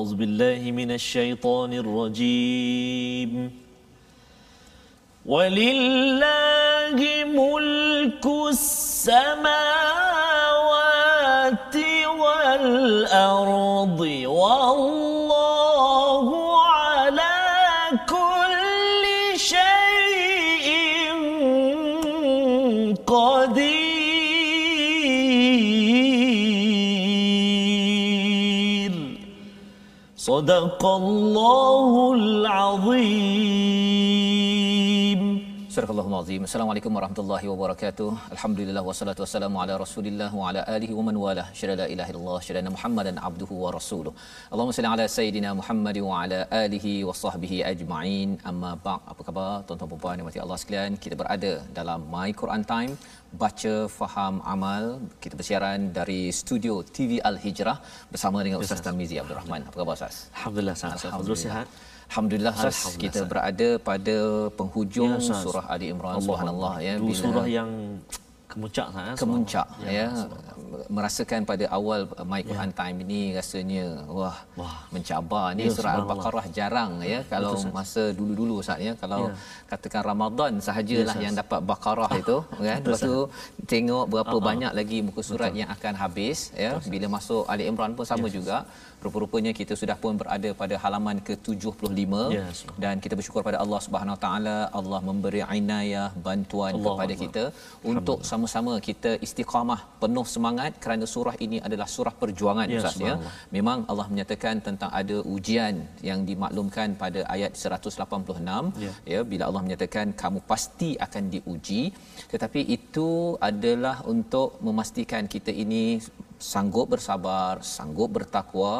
أعوذ بالله من الشيطان الرجيم. ولله ملك السماوات والأرض صدق الله العظيم Al-Azim. Assalamualaikum warahmatullahi wabarakatuh. Alhamdulillah wassalatu wassalamu ala Rasulillah wa ala alihi wa man wala. Syada la ilaha illallah, syada Muhammadan abduhu wa rasuluh. Allahumma salli ala sayidina Muhammad wa ala alihi wa sahbihi ajma'in. Amma ba'd. Apa khabar tuan-tuan dan puan yang mati Allah sekalian? Kita berada dalam My Quran Time baca faham amal kita bersiaran dari studio TV Al Hijrah bersama dengan Ustaz Tarmizi Abdul Rahman. Apa khabar Ustaz? Alhamdulillah sangat Alhamdulillah sihat. Alhamdulillah, Ustaz, Alhamdulillah, kita berada pada penghujung Ya, surah Ali Imran Allah subhanallah ya. Dua surah yang kemuncak sangat. kemuncak ya, Ya, merasakan pada awal My Quran Time ini rasanya wah, Wah. mencabar. Ni Ya, surah al-baqarah jarang ya. Kalau masa dulu-dulu Ustaz ya. Kalau katakan Ramadan sahajalah Ya, yang dapat baqarah itu kan. Lepas tu tengok berapa ah. banyak lagi muka surat yang akan habis ya. Bila masuk Ali Imran pun sama juga rupa-rupanya kita sudah pun berada pada halaman ke-75 Ya, subhanallah. dan kita bersyukur pada Allah Subhanahu Wa Taala Allah memberi inayah bantuan Allah kepada Allah. kita untuk sama-sama kita istiqamah penuh semangat kerana surah ini adalah surah perjuangan Ya, Ustaz ya. Memang Allah menyatakan tentang ada ujian yang dimaklumkan pada ayat 186 Ya. ya bila Allah menyatakan kamu pasti akan diuji tetapi itu adalah untuk memastikan kita ini sanggup bersabar, sanggup bertakwa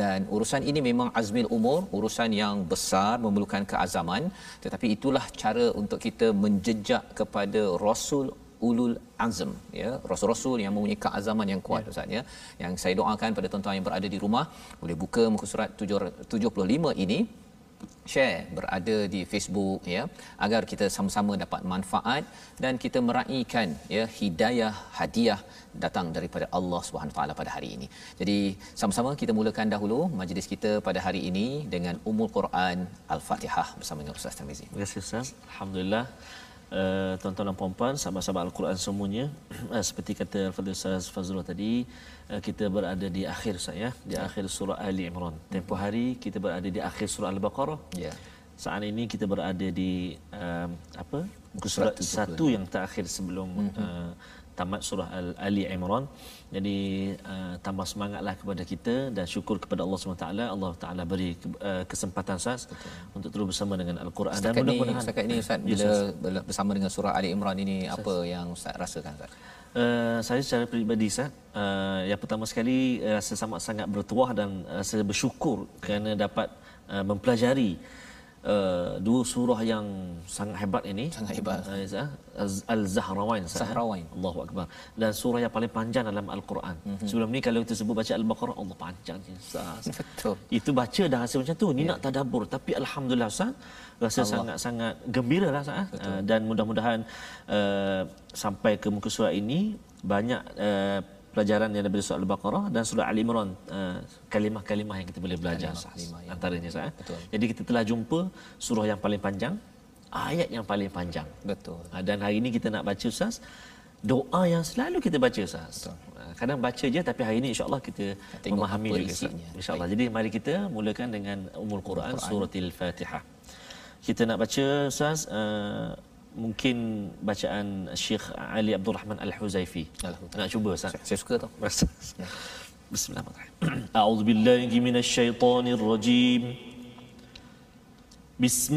dan urusan ini memang azmil umur, urusan yang besar memerlukan keazaman. Tetapi itulah cara untuk kita menjejak kepada rasul ulul azm ya. Rasul-rasul yang mempunyai keazaman yang kuat Ustaz ya. Yang saya doakan pada tuan-tuan yang berada di rumah boleh buka muka surat 75 ini share berada di Facebook ya agar kita sama-sama dapat manfaat dan kita meraihkan ya hidayah hadiah datang daripada Allah Subhanahu taala pada hari ini. Jadi sama-sama kita mulakan dahulu majlis kita pada hari ini dengan Ummul Quran Al-Fatihah bersama dengan Ustaz Tamizi. Terima kasih Ustaz. Alhamdulillah. Uh, tuan-tuan dan puan-puan, sahabat-sahabat Al-Quran semuanya. Uh, seperti kata Al-Fadhil Ustaz Fazrul tadi, uh, kita berada di akhir saya, di akhir surah Ali Imran. Tempoh hari kita berada di akhir surah Al-Baqarah. Ya. Saat ini kita berada di um, apa? Muka Surat surat 75. satu yang terakhir sebelum uh, tamat surah Al- Ali Imran. Jadi uh, tambah semangatlah kepada kita dan syukur kepada Allah SWT. Allah Taala beri ke- uh, kesempatan Ustaz untuk terus bersama dengan Al-Quran dan Setakat ni, mudah-mudahan setakat ini Ustaz Ya, bila Ustaz. bersama dengan surah Ali Imran ini apa yang Ustaz rasakan Ustaz? Uh, saya secara peribadi Ustaz, uh, yang pertama sekali uh, rasa sangat sangat bertuah dan uh, rasa bersyukur kerana dapat uh, mempelajari uh, dua surah yang sangat hebat ini. Sangat hebat. Uh, Az- Al-Zahrawain. Eh? Zahrawain. Allahu Akbar. Dan surah yang paling panjang dalam Al-Quran. Mm-hmm. Sebelum ni kalau kita sebut baca Al-Baqarah, Allah panjang Ustaz. Betul. Itu baca dah rasa macam tu. Ni nak tadabbur. Tapi Alhamdulillah Ustaz, rasa sangat-sangat gembira lah Ustaz. Uh, dan mudah-mudahan uh, sampai ke muka surat ini, banyak uh, pelajaran yang daripada surah Al-Baqarah dan surah Al Imran uh, kalimah-kalimah yang kita boleh belajar. Kalimah-kalimah yang- Antaranya Ustaz. eh. Betul. Jadi kita telah jumpa surah yang paling panjang, ayat yang paling panjang. Betul. Ah, Dan hari ini kita nak baca Ustaz doa yang selalu kita baca Ustaz. Ah, Kadang baca je tapi hari ini insya-Allah kita tengok memahami juga Ustaz. Insya-Allah. Jadi mari kita mulakan dengan Ummul Quran, suratil Fatihah. Kita nak baca Ustaz uh, mungkin bacaan Syekh Ali Abdul Rahman Al-Huzaifi. Nak cuba Ustaz. Saya suka tu. Bismillahirrahmanirrahim. أعوذ بالله من الشيطان الرجيم بسم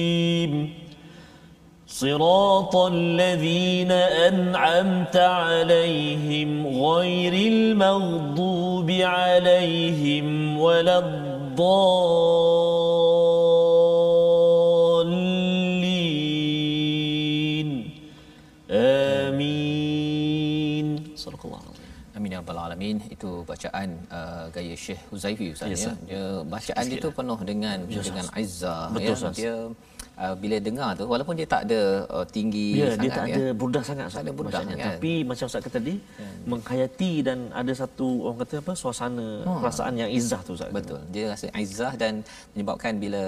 صراط الذين أنعمت عليهم غير المغضوب عليهم ولا الضالين آمين صدق الله العظيم Amin ya rabbal alamin. Itu bacaan uh, gaya Syekh Huzaifi Ustaz Yes, ya. sir. Dia bacaan dia tu penuh dengan Yes, dengan sir. izzah Betul, ya. Ustaz. Dia uh, bila dengar tu walaupun dia tak ada uh, tinggi Ya, sangat dia tak ya. ada burdah sangat Tak ada burdah, bacanya. kan? Tapi macam Ustaz kata tadi, menghayati dan ada satu orang kata apa suasana perasaan yang izzah tu Ustaz. Betul. Dia rasa izzah dan menyebabkan bila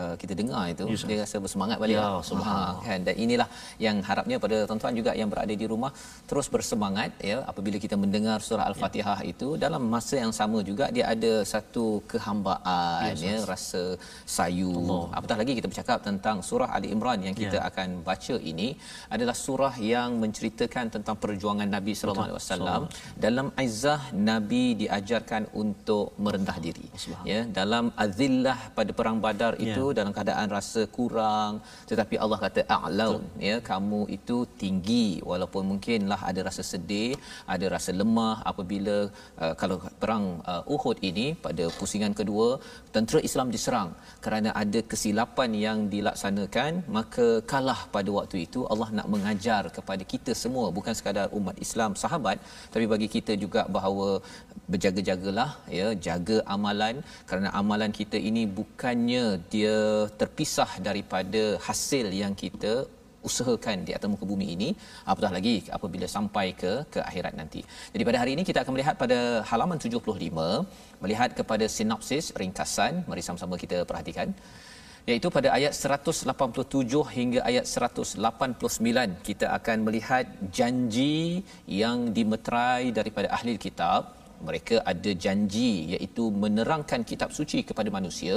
uh, kita dengar itu Ya, dia rasa bersemangat balik. Ya, lah. subhanallah. Ha, kan dan inilah yang harapnya pada tuan-tuan juga yang berada di rumah terus bersemangat ya apabila kita mendengar surah al-Fatihah itu dalam masa yang sama juga dia ada satu kehambaan ya, rasa sayu. Apatah lagi kita bercakap tentang surah Ali Imran yang kita Ya. akan baca ini adalah surah yang menceritakan tentang perjuangan Nabi sallallahu alaihi wasallam dalam izzah Nabi diajarkan untuk merendah diri. Ya dalam azillah pada perang badar itu dalam keadaan rasa kurang tetapi Allah kata a'laun ya kamu itu tinggi walaupun mungkinlah ada rasa sedih ada rasa lemah apabila uh, kalau perang uh, Uhud ini pada pusingan kedua tentera Islam diserang kerana ada kesilapan yang dilaksanakan maka kalah pada waktu itu Allah nak mengajar kepada kita semua bukan sekadar umat Islam sahabat. Tapi bagi kita juga bahawa berjaga-jagalah ya jaga amalan. Kerana amalan kita ini bukannya dia terpisah daripada hasil yang kita usahakan di atas muka bumi ini. Apatah lagi apabila sampai ke ke akhirat nanti. Jadi pada hari ini kita akan melihat pada halaman 75 melihat kepada sinopsis ringkasan. Mari sama-sama kita perhatikan iaitu pada ayat 187 hingga ayat 189 kita akan melihat janji yang dimeterai daripada ahli kitab. Mereka ada janji iaitu menerangkan kitab suci kepada manusia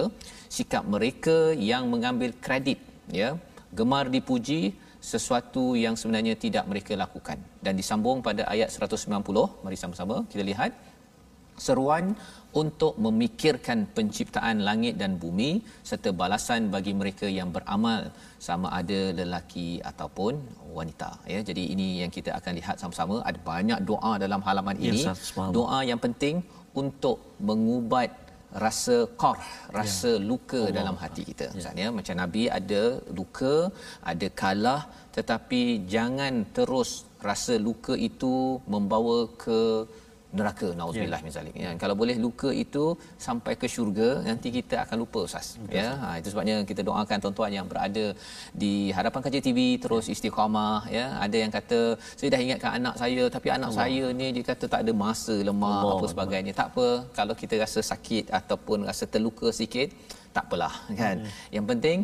sikap mereka yang mengambil kredit ya gemar dipuji sesuatu yang sebenarnya tidak mereka lakukan. Dan disambung pada ayat 190 mari sama-sama kita lihat seruan untuk memikirkan penciptaan langit dan bumi serta balasan bagi mereka yang beramal sama ada lelaki ataupun wanita ya. Jadi ini yang kita akan lihat sama-sama. Ada banyak doa dalam halaman Ya, ini. Subhanallah. doa yang penting untuk mengubat rasa kor rasa Ya. luka dalam hati kita misalnya macam nabi ada luka ada kalah tetapi jangan terus rasa luka itu membawa ke neraka nauzubillah min zalik. Ya kalau boleh luka itu sampai ke syurga nanti kita akan lupa ustaz. Ya ha, itu sebabnya kita doakan tuan-tuan yang berada di hadapan kaca TV terus istiqamah ya. Ada yang kata saya dah ingatkan anak saya tapi anak Allah. saya ni dia kata tak ada masa lemah Allah. apa sebagainya. Tak apa kalau kita rasa sakit ataupun rasa terluka sikit tak apalah kan. Hmm. yang penting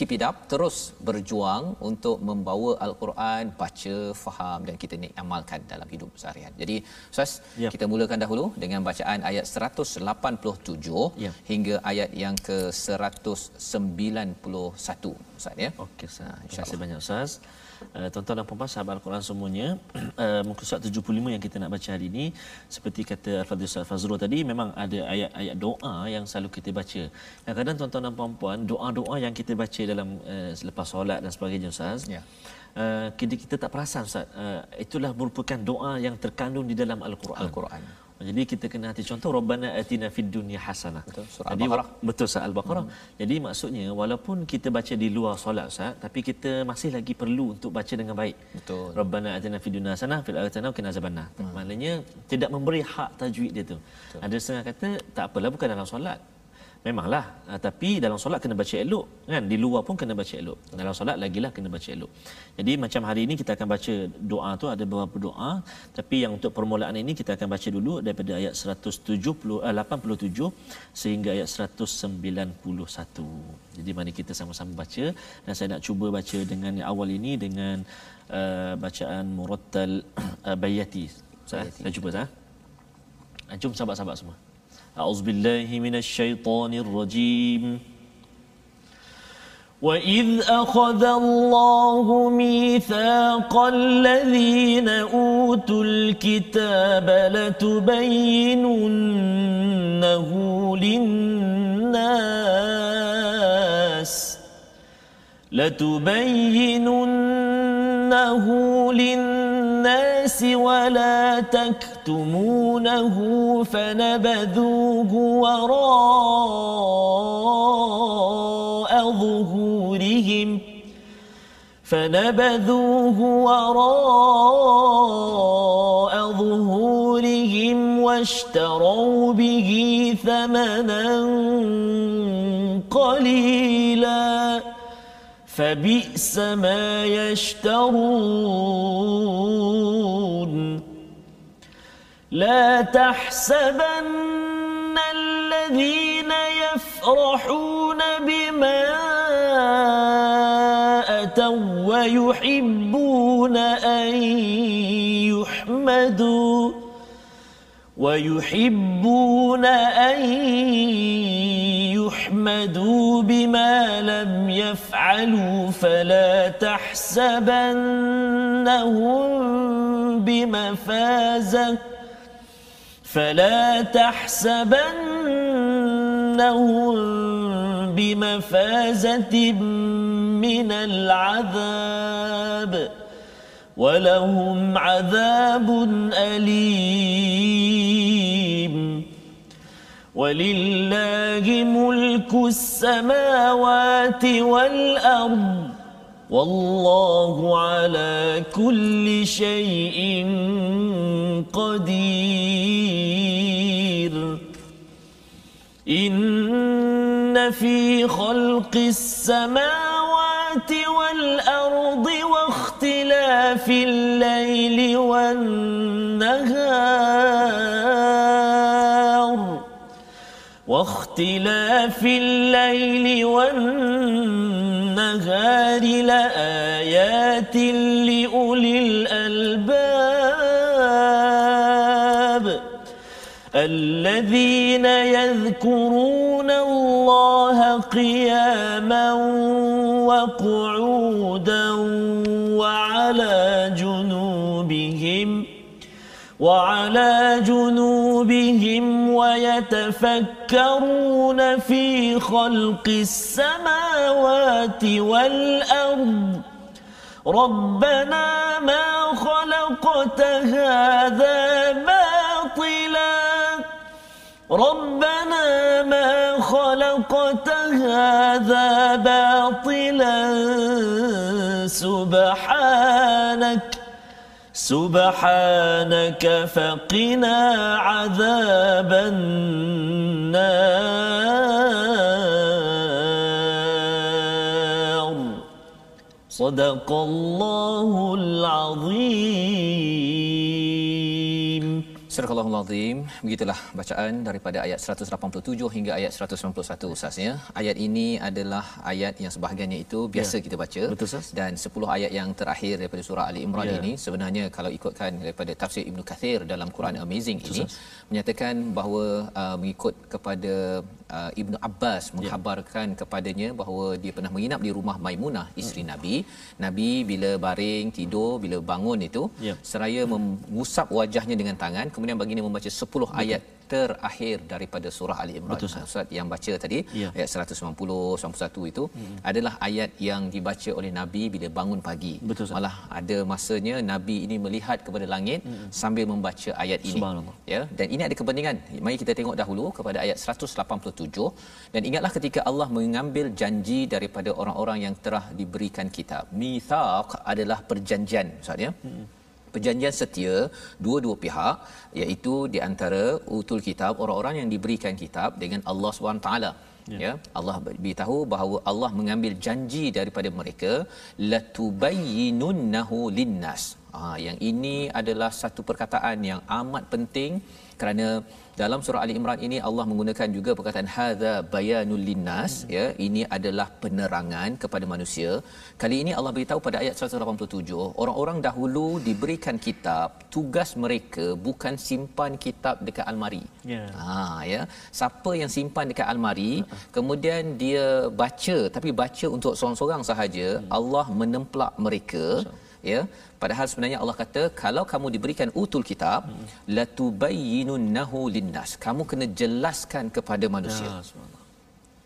keep it up terus berjuang untuk membawa al-Quran baca faham dan kita ni amalkan dalam hidup seharian. Jadi ustaz Ya. kita mulakan dahulu dengan bacaan ayat 187 Ya. hingga ayat yang ke 191 ustaz ya. Okey, Ustaz. Terima insyaAllah. kasih banyak Ustaz. Uh, tuan-tuan dan puan sahabat Al-Quran semuanya, uh, muka surat 75 yang kita nak baca hari ini, seperti kata Al-Fadhil Ustaz Fazrul tadi, memang ada ayat-ayat doa yang selalu kita baca. Kadang-kadang tuan-tuan dan puan-puan, doa-doa yang kita baca dalam uh, selepas solat dan sebagainya Ustaz, Ya. uh, kita, kita tak perasan Ustaz, uh, itulah merupakan doa yang terkandung di dalam Al-Quran. Al-Quran. Jadi kita kena hati contoh Rabbana atina fid dunya hasanah. Betul, surah Jadi Al-Baqarah. betul surah Al-Baqarah. Hmm. Jadi maksudnya walaupun kita baca di luar solat Ustaz, tapi kita masih lagi perlu untuk baca dengan baik. Betul. Rabbana atina fid dunya hasanah fil akhirati hasanah wa qina azabannar. Hmm. Maknanya tidak memberi hak tajwid dia tu. Betul. Ada setengah kata tak apalah bukan dalam solat. Memanglah. Uh, tapi dalam solat kena baca elok kan? Di luar pun kena baca elok. Dalam solat lagilah kena baca elok. Jadi macam hari ini kita akan baca doa tu ada beberapa doa. Tapi yang untuk permulaan ini kita akan baca dulu daripada ayat 170 uh, 87 sehingga ayat 191 jadi mari kita sama-sama baca. Dan saya nak cuba baca dengan yang awal ini dengan uh, bacaan murattal uh, bayati. Saya, saya cuba sah jom sahabat-sahabat semua أعوذ بالله من الشيطان الرجيم. وإذ أخذ الله ميثاق الذين أوتوا الكتاب لتبيننه للناس لتبيننه للناس ولا تكتمونه فنبذوه وراء ظهورهم فنبذوه وراء ظهورهم واشتروا به ثمنا قليلا فبئس ما يشترون. لا تحسبن الذين يفرحون بما أتوا ويحبون أن يحمدوا. ويحبون أن يحمدوا بما لم يفعلوا فلا تحسبنهم بمفازة فلا تحسبنهم بمفازة من العذاب ولهم عذاب أليم. ولله ملك السماوات والأرض. والله على كل شيء قدير. إن في خلق السماوات والأرض واختلاف الليل والنهار واختلاف الليل والنهار لآيات لأولي الألباب الذين يذكرون الله قياما وقعودا وعلى جنوبهم وعلى جنوبهم ويتفكرون في خلق السماوات والأرض. ربنا ما خلقت هذا باطلا. ربنا ما خلقت هذا باطلا. سبحانك سبحانك فقنا عذاب النار. صدق الله العظيم. Surah Al-Azim, begitulah bacaan daripada ayat 187 hingga ayat 191 Ustaznya. Ayat ini adalah ayat yang sebahagiannya itu biasa ya. kita baca. Betul Ustaz. Dan 10 ayat yang terakhir daripada surah Ali Imran ya. ini sebenarnya kalau ikutkan daripada tafsir Ibnu Kathir dalam Quran hmm. Amazing Betul, ini Ustaz. menyatakan bahawa uh, mengikut kepada uh, Ibnu Abbas ya. menghabarkan ya. kepadanya bahawa dia pernah menginap di rumah Maimunah isteri hmm. Nabi. Nabi bila baring tidur, bila bangun itu ya. seraya mengusap wajahnya dengan tangan kemudian baginda membaca 10 Betul. ayat terakhir daripada surah Ali Imran. Betul, Ustaz yang baca tadi ya. ayat 190 91 itu hmm. adalah ayat yang dibaca oleh Nabi bila bangun pagi. Betul, Malah ada masanya Nabi ini melihat kepada langit hmm. sambil membaca ayat ini. Ya, dan ini ada kepentingan. Mari kita tengok dahulu kepada ayat 187 dan ingatlah ketika Allah mengambil janji daripada orang-orang yang telah diberikan kitab. Mithaq adalah perjanjian Ustaz ya. Hmm perjanjian setia dua-dua pihak iaitu di antara utul kitab orang-orang yang diberikan kitab dengan Allah SWT ya. ya Allah beritahu bahawa Allah mengambil janji daripada mereka latubayyinunnahu linnas ha, yang ini adalah satu perkataan yang amat penting kerana dalam surah Ali Imran ini Allah menggunakan juga perkataan hadza bayanul linnas hmm. ya ini adalah penerangan kepada manusia kali ini Allah beritahu pada ayat 187 orang-orang dahulu diberikan kitab tugas mereka bukan simpan kitab dekat almari yeah. ha ya siapa yang simpan dekat almari uh-huh. kemudian dia baca tapi baca untuk seorang-seorang sahaja hmm. Allah menemplak mereka so ya. Padahal sebenarnya Allah kata kalau kamu diberikan utul kitab hmm. latubayyinunnahu linnas. Kamu kena jelaskan kepada manusia. Ya,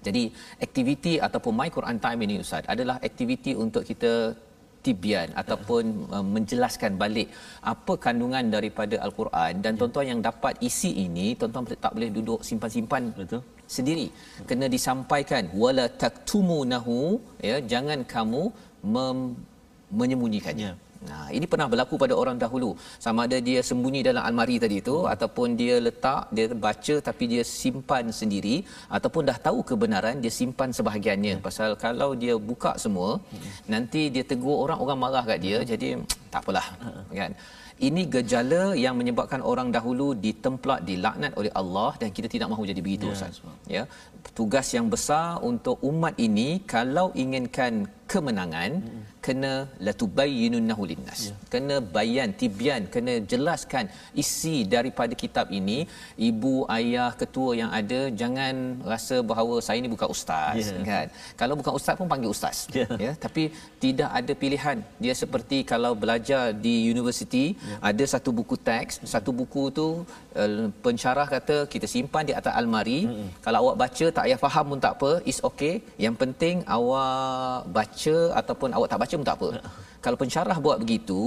jadi aktiviti ataupun my Quran time ini ustaz adalah aktiviti untuk kita tibyan ataupun uh, menjelaskan balik apa kandungan daripada al-Quran. Dan ya. tuan-tuan yang dapat isi ini tuan-tuan tak boleh duduk simpan-simpan betul. sendiri. Kena disampaikan wala taktumunahu ya jangan kamu mem- menyembunyikannya ya. Nah, ini pernah berlaku pada orang dahulu. Sama ada dia sembunyi dalam almari tadi itu hmm. ataupun dia letak, dia baca tapi dia simpan sendiri ataupun dah tahu kebenaran dia simpan sebahagiannya. Hmm. Pasal kalau dia buka semua, hmm. nanti dia tegur orang, orang marah kat dia. Hmm. Jadi tak apalah. Hmm. Kan? Ini gejala yang menyebabkan orang dahulu ditemplak, dilaknat oleh Allah dan kita tidak mahu jadi begitu ya, Ustaz. Ya. Tugas yang besar untuk umat ini kalau inginkan kemenangan hmm. Kena latubayyinunnahu linnas ya. kena bayan tibyan kena jelaskan isi daripada kitab ini ibu ayah ketua yang ada jangan rasa bahawa saya ni bukan ustaz ya. kan kalau bukan ustaz pun panggil ustaz ya. ya tapi tidak ada pilihan dia seperti kalau belajar di universiti ya. ada satu buku teks satu buku tu uh, pensyarah kata kita simpan di atas almari hmm. kalau awak baca tak payah faham pun tak apa is okay yang penting awak baca ataupun awak tak baca pun tak apa. Kalau pensyarah buat begitu,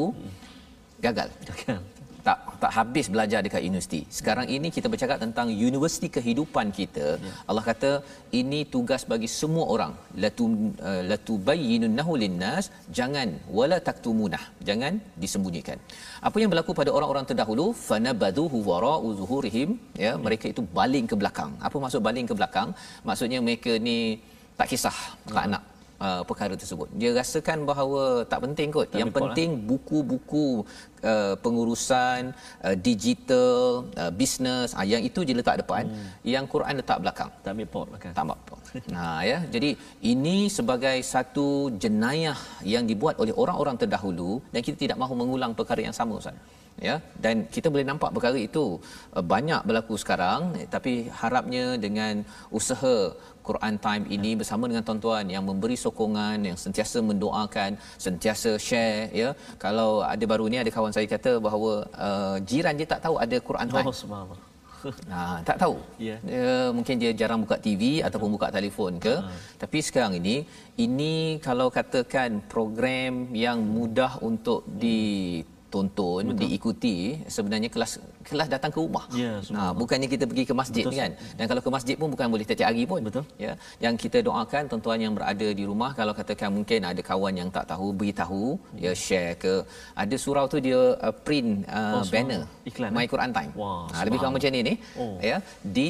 gagal. Gagal. Tak tak habis belajar dekat universiti. Sekarang ini kita bercakap tentang universiti kehidupan kita. Ya. Allah kata ini tugas bagi semua orang. Latu uh, latubayyinunnahu linnas, jangan wala taktumunah. Jangan disembunyikan. Apa yang berlaku pada orang-orang terdahulu? Fanabadhuhu wara'u zuhurihim, ya, mereka itu baling ke belakang. Apa maksud baling ke belakang? Maksudnya mereka ni tak kisah tak hmm. nak uh, perkara tersebut. Dia rasakan bahawa tak penting kot. Tak Yang penting lah. buku-buku uh, pengurusan uh, digital, uh, bisnes, uh, yang itu je letak depan, hmm. yang Quran letak belakang. Tak ambil pot belakang. Tak ambil pot. nah ya, jadi ini sebagai satu jenayah yang dibuat oleh orang-orang terdahulu dan kita tidak mahu mengulang perkara yang sama Ustaz ya dan kita boleh nampak perkara itu uh, banyak berlaku sekarang tapi harapnya dengan usaha Quran Time ini bersama dengan tuan-tuan yang memberi sokongan yang sentiasa mendoakan sentiasa share ya kalau ada baru ni ada kawan saya kata bahawa uh, jiran dia tak tahu ada Quran Time oh subhanallah Ha, tak tahu. Yeah. Dia, mungkin dia jarang buka TV Betul. ataupun buka telefon ke. Ha. Tapi sekarang ini ini kalau katakan program yang mudah untuk di tonton Betul. diikuti sebenarnya kelas kelas datang ke rumah. Ya, nah, bukannya kita pergi ke masjid Betul. kan. Dan kalau ke masjid pun bukan boleh setiap hari pun. Betul. Ya. Yang kita doakan tuan-tuan yang berada di rumah kalau katakan mungkin ada kawan yang tak tahu beritahu, hmm. ya share ke ada surau tu dia uh, print uh, oh, banner iklan My eh? Quran Time. Wah, ha, lebih kurang macam ni ni. Oh. Ya, di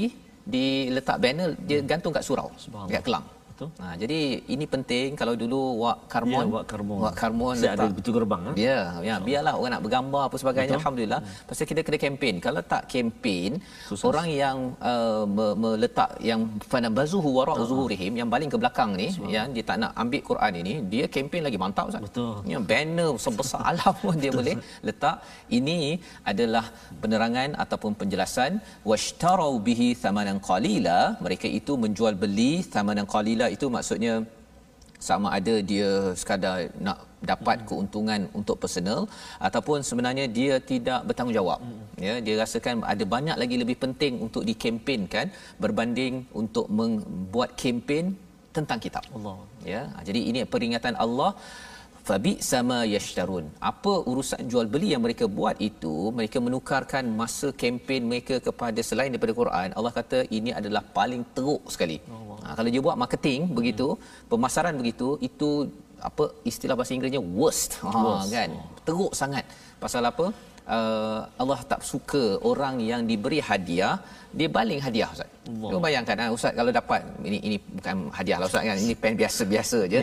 di letak banner dia hmm. gantung kat surau. Dekat kelang betul. Ha, jadi ini penting kalau dulu wak karmon, ya, wak karmon, wak karmon letak, ada betul gerbang. Ha? Ya, ya biarlah orang nak bergambar apa sebagainya. Betul? Alhamdulillah. Hmm. Pasal kita kena kempen. Kalau tak kempen, Susah. orang yang uh, meletak yang fanabazuhu wara zuhurihim yang baling ke belakang ni, Sebab. yang dia tak nak ambil Quran ini, dia kempen lagi mantap Ustaz. Betul. Ya, banner sebesar alam pun dia boleh letak. Ini adalah penerangan ataupun penjelasan washtarau bihi thamanan qalila. Mereka itu menjual beli thamanan qalila itu maksudnya sama ada dia sekadar nak dapat keuntungan untuk personal ataupun sebenarnya dia tidak bertanggungjawab. Ya dia rasakan ada banyak lagi lebih penting untuk dikempenkan berbanding untuk membuat kempen tentang kitab. Allah. Ya jadi ini peringatan Allah fabi sama yashtarun. Apa urusan jual beli yang mereka buat itu mereka menukarkan masa kempen mereka kepada selain daripada Quran Allah kata ini adalah paling teruk sekali. Ha, kalau dia buat marketing hmm. begitu pemasaran begitu itu apa istilah bahasa Inggerisnya worst, ha, worst. kan? Teruk sangat. Pasal apa uh, Allah tak suka orang yang diberi hadiah dia baling hadiah ustaz. Kau bayangkan ah ustaz kalau dapat ini ini bukan hadiah lah ustaz kan ini pen biasa-biasa je.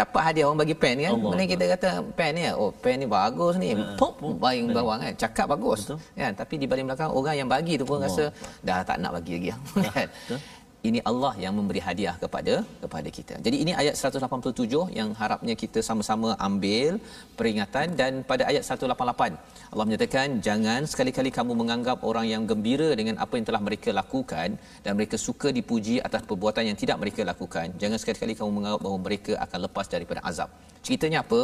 Dapat hadiah orang bagi pen kan. Mana kita kata pen ni oh pen ni bagus ni. Uh, Pop baling bawang kan. Cakap bagus. Betul. Kan tapi di baling belakang orang yang bagi tu pun Allah. rasa dah tak nak bagi lagi kan. Ini Allah yang memberi hadiah kepada kepada kita. Jadi ini ayat 187 yang harapnya kita sama-sama ambil peringatan dan pada ayat 188 Allah menyatakan jangan sekali-kali kamu menganggap orang yang gembira dengan apa yang telah mereka lakukan dan mereka suka dipuji atas perbuatan yang tidak mereka lakukan. Jangan sekali-kali kamu menganggap bahawa mereka akan lepas daripada azab. Ceritanya apa?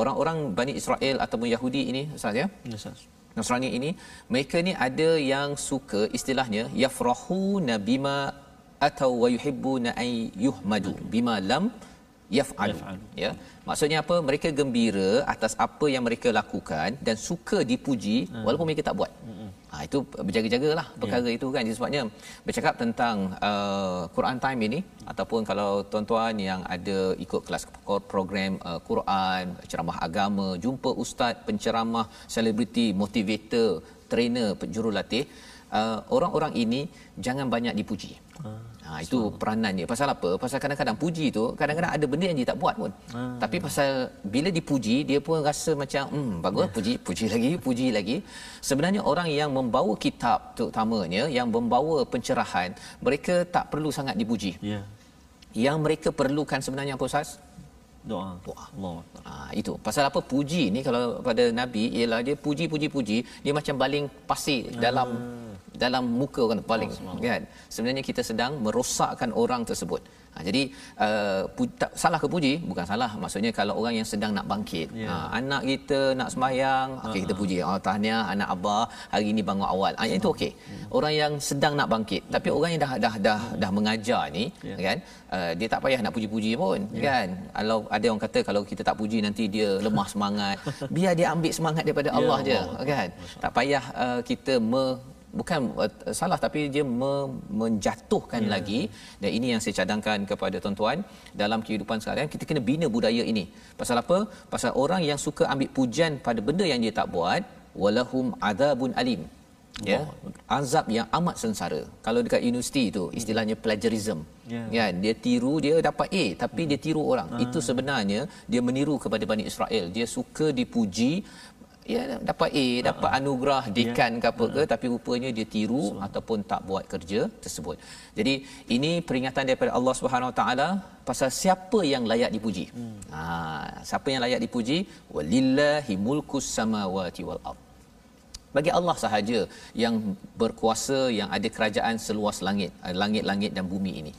orang-orang Bani Israel ataupun Yahudi ini Ustaz ya. Ustaz. Nasrani ini mereka ni ada yang suka istilahnya yafrahuna bima atau wa yuhibbuna ay yuhmadu bima lam yaf'alu ya maksudnya apa mereka gembira atas apa yang mereka lakukan dan suka dipuji hmm. walaupun mereka tak buat hmm. ha itu berjaga-jagalah perkara yeah. itu kan sebabnya bercakap tentang uh, Quran time ini ataupun kalau tuan-tuan yang ada ikut kelas program uh, Quran ceramah agama jumpa ustaz penceramah selebriti motivator trainer jurulatih uh, orang-orang ini jangan banyak dipuji hmm. Ha itu so. peranan dia. Pasal apa? Pasal kadang-kadang puji tu kadang-kadang ada benda yang dia tak buat pun. Hmm. Tapi pasal bila dipuji dia pun rasa macam hmm bagus yeah. puji puji lagi puji lagi. Sebenarnya orang yang membawa kitab terutamanya yang membawa pencerahan mereka tak perlu sangat dipuji. Yeah. Yang mereka perlukan sebenarnya apa Ustaz? doa doa Allah. Ha, itu pasal apa puji ni kalau pada nabi ialah dia puji puji puji dia macam baling pasir dalam hmm dalam muka orang paling oh, kan? Sebenarnya kita sedang merosakkan orang tersebut. Ha, jadi uh, pu- tak, salah ke puji? Bukan salah. Maksudnya kalau orang yang sedang nak bangkit. Yeah. ha, anak kita nak sembahyang okey uh-huh. kita puji. Oh tahniah anak abah hari ini bangun awal. Ha, itu okey. Uh-huh. orang yang sedang nak bangkit. Tapi uh-huh. orang yang dah dah dah dah mengajar ni yeah. kan? Uh, dia tak payah nak puji-puji pun yeah. kan? Kalau ada orang kata kalau kita tak puji nanti dia lemah semangat. Biar dia ambil semangat daripada yeah, Allah je Allah. kan? Tak payah uh, kita me bukan uh, salah tapi dia me- menjatuhkan yeah. lagi. Dan ini yang saya cadangkan kepada tuan-tuan dalam kehidupan seharian. Kita kena bina budaya ini. Pasal apa? Pasal orang yang suka ambil pujian pada benda yang dia tak buat walahum adzabun alim. Ya. Azab yang amat sengsara. Kalau dekat universiti itu istilahnya plagiarism. Yeah. ya dia tiru dia dapat A tapi dia tiru orang. Uh. itu sebenarnya dia meniru kepada Bani Israel. Dia suka dipuji ya dapat A dapat uh-huh. anugerah ya. dekan yeah. ke apa ke uh-huh. tapi rupanya dia tiru so. ataupun tak buat kerja tersebut. Jadi ini peringatan daripada Allah Subhanahu Wa Taala pasal siapa yang layak dipuji. Hmm. Ha siapa yang layak dipuji? Walillahi mulkus samawati wal ard. Bagi Allah sahaja yang berkuasa yang ada kerajaan seluas langit langit-langit dan bumi ini.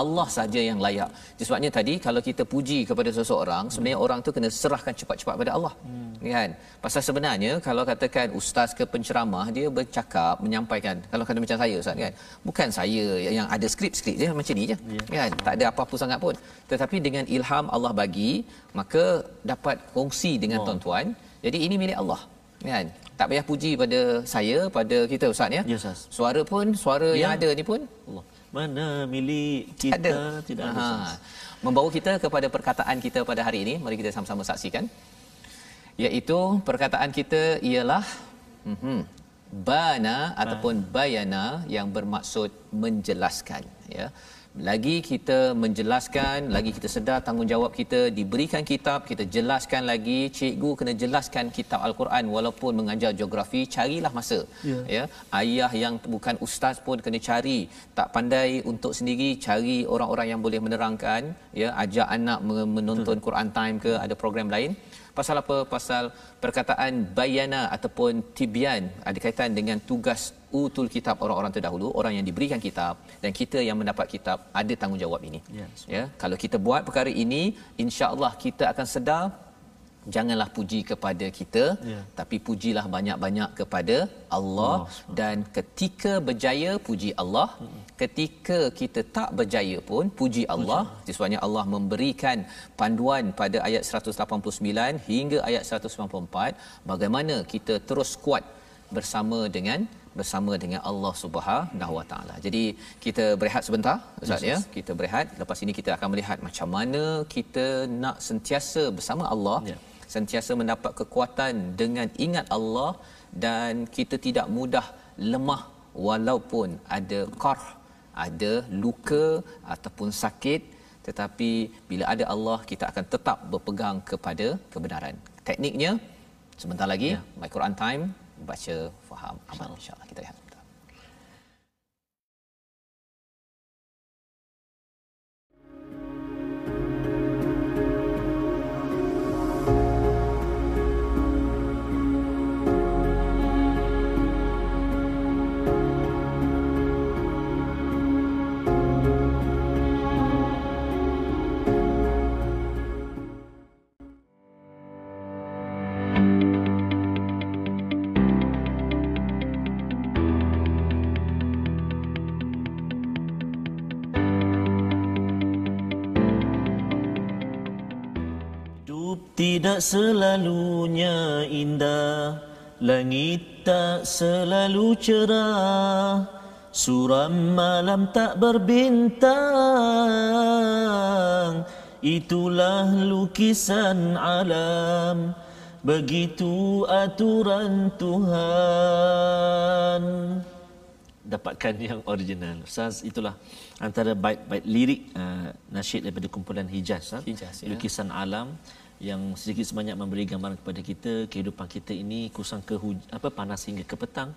Allah saja yang layak. Sebabnya tadi kalau kita puji kepada seseorang, sebenarnya orang tu kena serahkan cepat-cepat pada Allah. Hmm. Kan? Pasal sebenarnya kalau katakan ustaz ke penceramah dia bercakap, menyampaikan. Kalau kata macam saya ustaz kan, bukan saya yang ada skrip-skrip dia macam ni je. Yeah. Kan? Tak ada apa-apa sangat pun. Tetapi dengan ilham Allah bagi, maka dapat kongsi dengan oh. tuan-tuan. Jadi ini milik Allah. Kan? Tak payah puji pada saya, pada kita ustaz ya. Yes, suara pun, suara yeah. yang ada ni pun Allah mana milik kita ada. tidak ada ha. membawa kita kepada perkataan kita pada hari ini mari kita sama-sama saksikan iaitu perkataan kita ialah mhm bana ataupun bayana yang bermaksud menjelaskan ya lagi kita menjelaskan lagi kita sedar tanggungjawab kita diberikan kitab kita jelaskan lagi cikgu kena jelaskan kitab al-Quran walaupun mengajar geografi carilah masa. Ya, ya. ayah yang bukan ustaz pun kena cari. Tak pandai untuk sendiri cari orang-orang yang boleh menerangkan ya ajak anak menonton Quran time ke ada program lain pasal apa? Pasal perkataan bayana ataupun tibyan. Ada kaitan dengan tugas utul kitab orang-orang terdahulu orang yang diberikan kitab dan kita yang mendapat kitab ada tanggungjawab ini. Ya, ya kalau kita buat perkara ini insya-Allah kita akan sedar janganlah puji kepada kita ya. tapi pujilah banyak-banyak kepada Allah. Oh, dan ketika berjaya puji Allah. Hmm. Ketika kita tak berjaya pun puji Allah sebabnya Allah memberikan panduan pada ayat 189 hingga ayat 194 bagaimana kita terus kuat bersama dengan bersama dengan Allah Subhanahu Wa Taala. Jadi kita berehat sebentar Ustaz ya. Kita berehat lepas ini kita akan melihat macam mana kita nak sentiasa bersama Allah. Ya. Sentiasa mendapat kekuatan dengan ingat Allah dan kita tidak mudah lemah walaupun ada qarh, ada luka ataupun sakit tetapi bila ada Allah kita akan tetap berpegang kepada kebenaran. Tekniknya sebentar lagi ya. My Quran Time baca faham amal insyaallah kita lihat tidak selalunya indah Langit tak selalu cerah Suram malam tak berbintang Itulah lukisan alam Begitu aturan Tuhan dapatkan yang original. Ustaz itulah antara bait-bait lirik uh, nasyid daripada kumpulan Hijaz, Ustaz. Hijaz, ya. lukisan alam yang sedikit sebanyak memberi gambaran kepada kita kehidupan kita ini kusang ke huj- apa panas hingga ke petang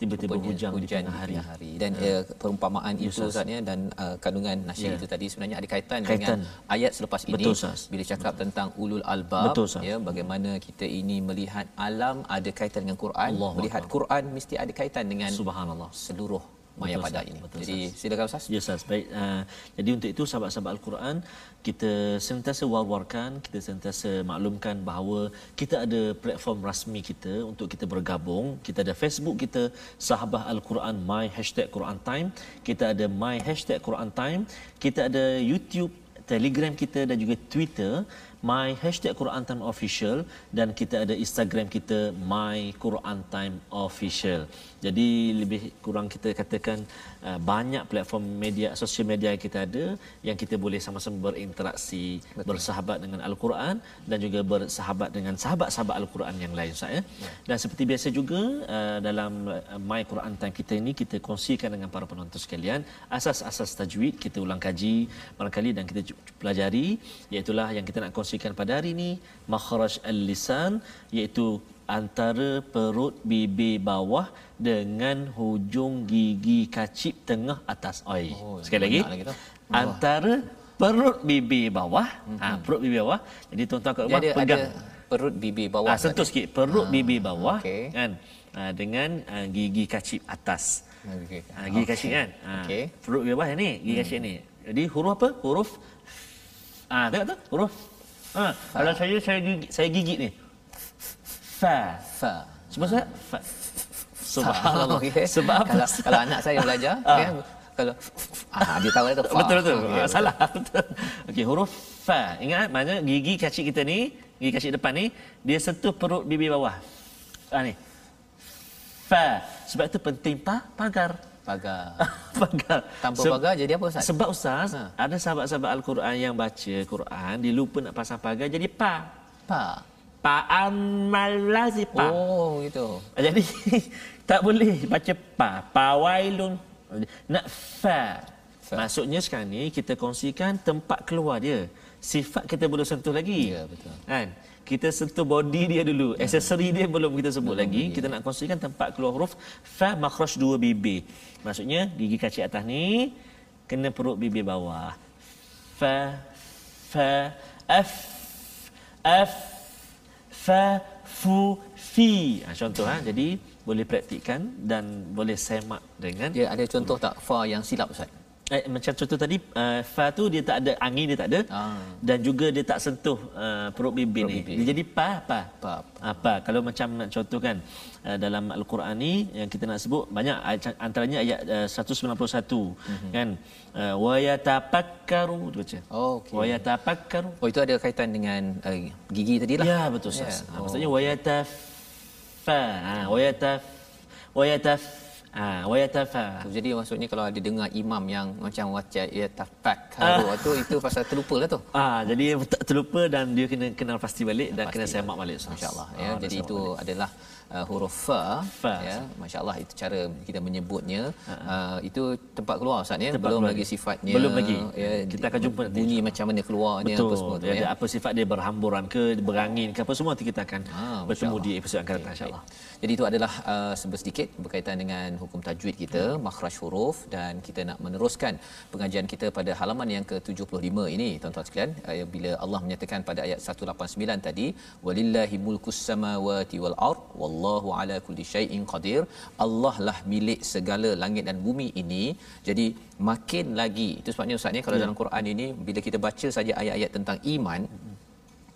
tiba-tiba Rupanya hujan, di tengah hari. tengah hari. Dan uh, perumpamaan itu Ustaz. Ustaz ya dan uh, kandungan nasyid Ya. itu tadi sebenarnya ada kaitan, Kaitan. dengan ayat selepas ini Betul, Ustaz. bila cakap tentang ulul albab Betul, Ustaz. ya bagaimana kita ini melihat alam ada kaitan dengan Quran, Allahu melihat Quran mesti ada kaitan dengan Subhanallah. seluruh maya pada ini. Betul, Jadi silakan Ustaz. Ya Ustaz, baik. Uh, jadi untuk itu sahabat-sahabat Al-Quran, kita sentiasa war-warkan, kita sentiasa maklumkan bahawa kita ada platform rasmi kita untuk kita bergabung. Kita ada Facebook kita, Sahabah Al-Quran, My Hashtag Quran Time. Kita ada My Hashtag Quran Time. Kita ada YouTube, Telegram kita dan juga Twitter, My Hashtag Quran Time Official. Dan kita ada Instagram kita, My Quran Time Official. Jadi lebih kurang kita katakan uh, banyak platform media sosial media yang kita ada yang kita boleh sama-sama berinteraksi Betul. bersahabat dengan al-Quran dan juga bersahabat dengan sahabat-sahabat al-Quran yang lain Ustaz ya. ya. Dan seperti biasa juga uh, dalam uh, My Quran Time kita ini kita kongsikan dengan para penonton sekalian asas-asas tajwid kita ulang kaji barangkali dan kita pelajari iaitu yang kita nak kongsikan pada hari ini makhraj al-lisan iaitu antara perut bibir bawah dengan hujung gigi kacip tengah atas. Oi. Oh, Sekali lagi. lagi. Antara perut bibir bawah, ha perut bibir bawah. Jadi tuan-tuan kat rumah ada, pegang. ada perut bibir bawah. Ah sentuh sikit perut bibir bawah okey. kan. Ah, dengan ah, gigi kacip atas. Okey. Ah, gigi kacip kan. Ah, Okey. Perut bibir bawah ni, gigi kacip ni. Jadi huruf apa? Huruf Ah, tengok tu, huruf Ah, kalau saya saya gigi, saya gigit ni. Fa. Fa. Sebab saya fa. Subhanallah. Okey. Sebab apa? Kalau, kalau anak saya belajar, Ah. kan, kalau ah, dia tahu itu fa. Betul betul. Okey, Ah, Salah betul. Okey, huruf fa. Ingat mana gigi kacik kita ni, gigi kacik depan ni, dia sentuh perut bibir bawah. Ah ni. Fa. Sebab itu penting pa pagar. Pagar. pagar. Tanpa Se- pagar jadi apa Ustaz? Sebab ustaz, Ha. ada sahabat-sahabat Al-Quran yang baca Quran, dia lupa nak pasang pagar jadi pa. Pa. Pa amal lazi pa. Oh, gitu. Jadi tak boleh baca pa. Pawailun. Nak fa. Fa. Maksudnya sekarang ni kita kongsikan tempat keluar dia. Sifat kita belum sentuh lagi. Ya, betul. Kan? Kita sentuh body dia dulu. Aksesori dia belum kita sebut Belum lagi. Kita nak kongsikan tempat keluar huruf fa makhraj dua bibir. Maksudnya gigi kacik atas ni kena perut bibir bawah. Fa fa f f fa fu fi. Ha, contoh ha. Jadi boleh praktikkan dan boleh semak dengan Dia ada contoh tak fa yang silap Ustaz? Eh, macam contoh tadi uh, fa tu dia tak ada angin dia tak ada Ah. dan juga dia tak sentuh uh, perut bibir ni. Dia jadi pa pa. Pa. Apa kalau macam nak contohkan uh, dalam al-Quran ni yang kita nak sebut banyak antaranya ayat uh, 191 mm-hmm. kan uh, wa yatafakkaru tu baca. Oh, okey. Wa yatafakkaru. Oh, itu ada kaitan dengan uh, gigi tadi lah. Ya betul Ustaz. Ya. Ha, maksudnya wa yataf fa ha, wa yataf wa yataf ha, wa yatafa. Tu, Jadi maksudnya kalau ada dengar imam yang macam baca ya tafakkaru tu itu pasal terlupa lah tu. Ah, jadi terlupa dan dia kena kenal pasti balik dan kena Pasti semak balik. Ustaz. Masya-Allah ya. Ah, Jadi itu balik. adalah uh, huruf fa, Fa. ya. Masya-Allah itu cara kita menyebutnya. Uh, itu tempat keluar Ustaz ya. Tempat Belum keluar. lagi sifatnya. Belum lagi. Ya, Kita akan jumpa nanti, Bunyi macam mana keluarnya Betul. apa semua tu dia ya. apa sifat dia berhamburan ke, berangin ke apa semua nanti kita akan Ah, bertemu di episod akan datang insya-Allah. Jadi itu adalah uh, sedikit berkaitan dengan hukum tajwid kita, makhraj huruf dan kita nak meneruskan pengajian kita pada halaman yang ke-75 ini tuan-tuan sekalian uh, bila Allah menyatakan pada ayat 189 tadi walillahi mulkus samawati wal ard wallahu ala kulli syai'in qadir. Allah lah milik segala langit dan bumi ini. Jadi makin lagi. Itu sebabnya ustaz ni kalau Ya. dalam Quran ini bila kita baca saja ayat-ayat tentang iman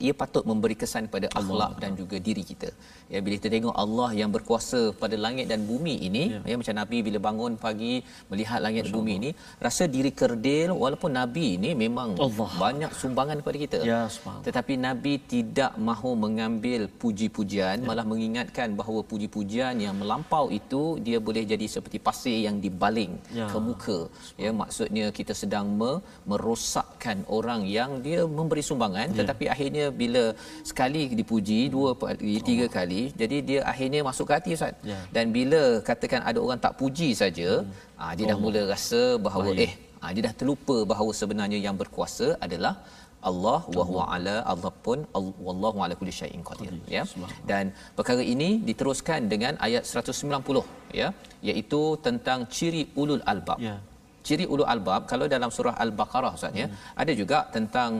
ia patut memberi kesan pada akhlak dan juga diri kita. Ya bila kita tengok Allah yang berkuasa pada langit dan bumi ini, ya, ya macam Nabi bila bangun pagi melihat langit dan bumi ini, rasa diri kerdil walaupun Nabi ini memang Allah. banyak sumbangan kepada kita. Ya, Tetapi Nabi tidak mahu mengambil puji-pujian, ya. malah mengingatkan bahawa puji-pujian yang melampau itu dia boleh jadi seperti pasir yang dibaling ya. ke muka. Ya maksudnya kita sedang me- merosakkan orang yang dia memberi sumbangan ya. tetapi akhirnya bila sekali dipuji dua kali tiga oh. kali jadi dia akhirnya masuk ke hati ustaz ya. dan bila katakan ada orang tak puji saja hmm. ah dia dah oh. mula rasa bahawa Baik. eh ah dia dah terlupa bahawa sebenarnya yang berkuasa adalah Allah wa huwa ala Allah pun wallahu ala kulli syai'in qadir ya dan perkara ini diteruskan dengan ayat 190 ya iaitu tentang ciri ulul albab ya ciri ulul albab kalau dalam surah al-baqarah ustaz ya hmm. ada juga tentang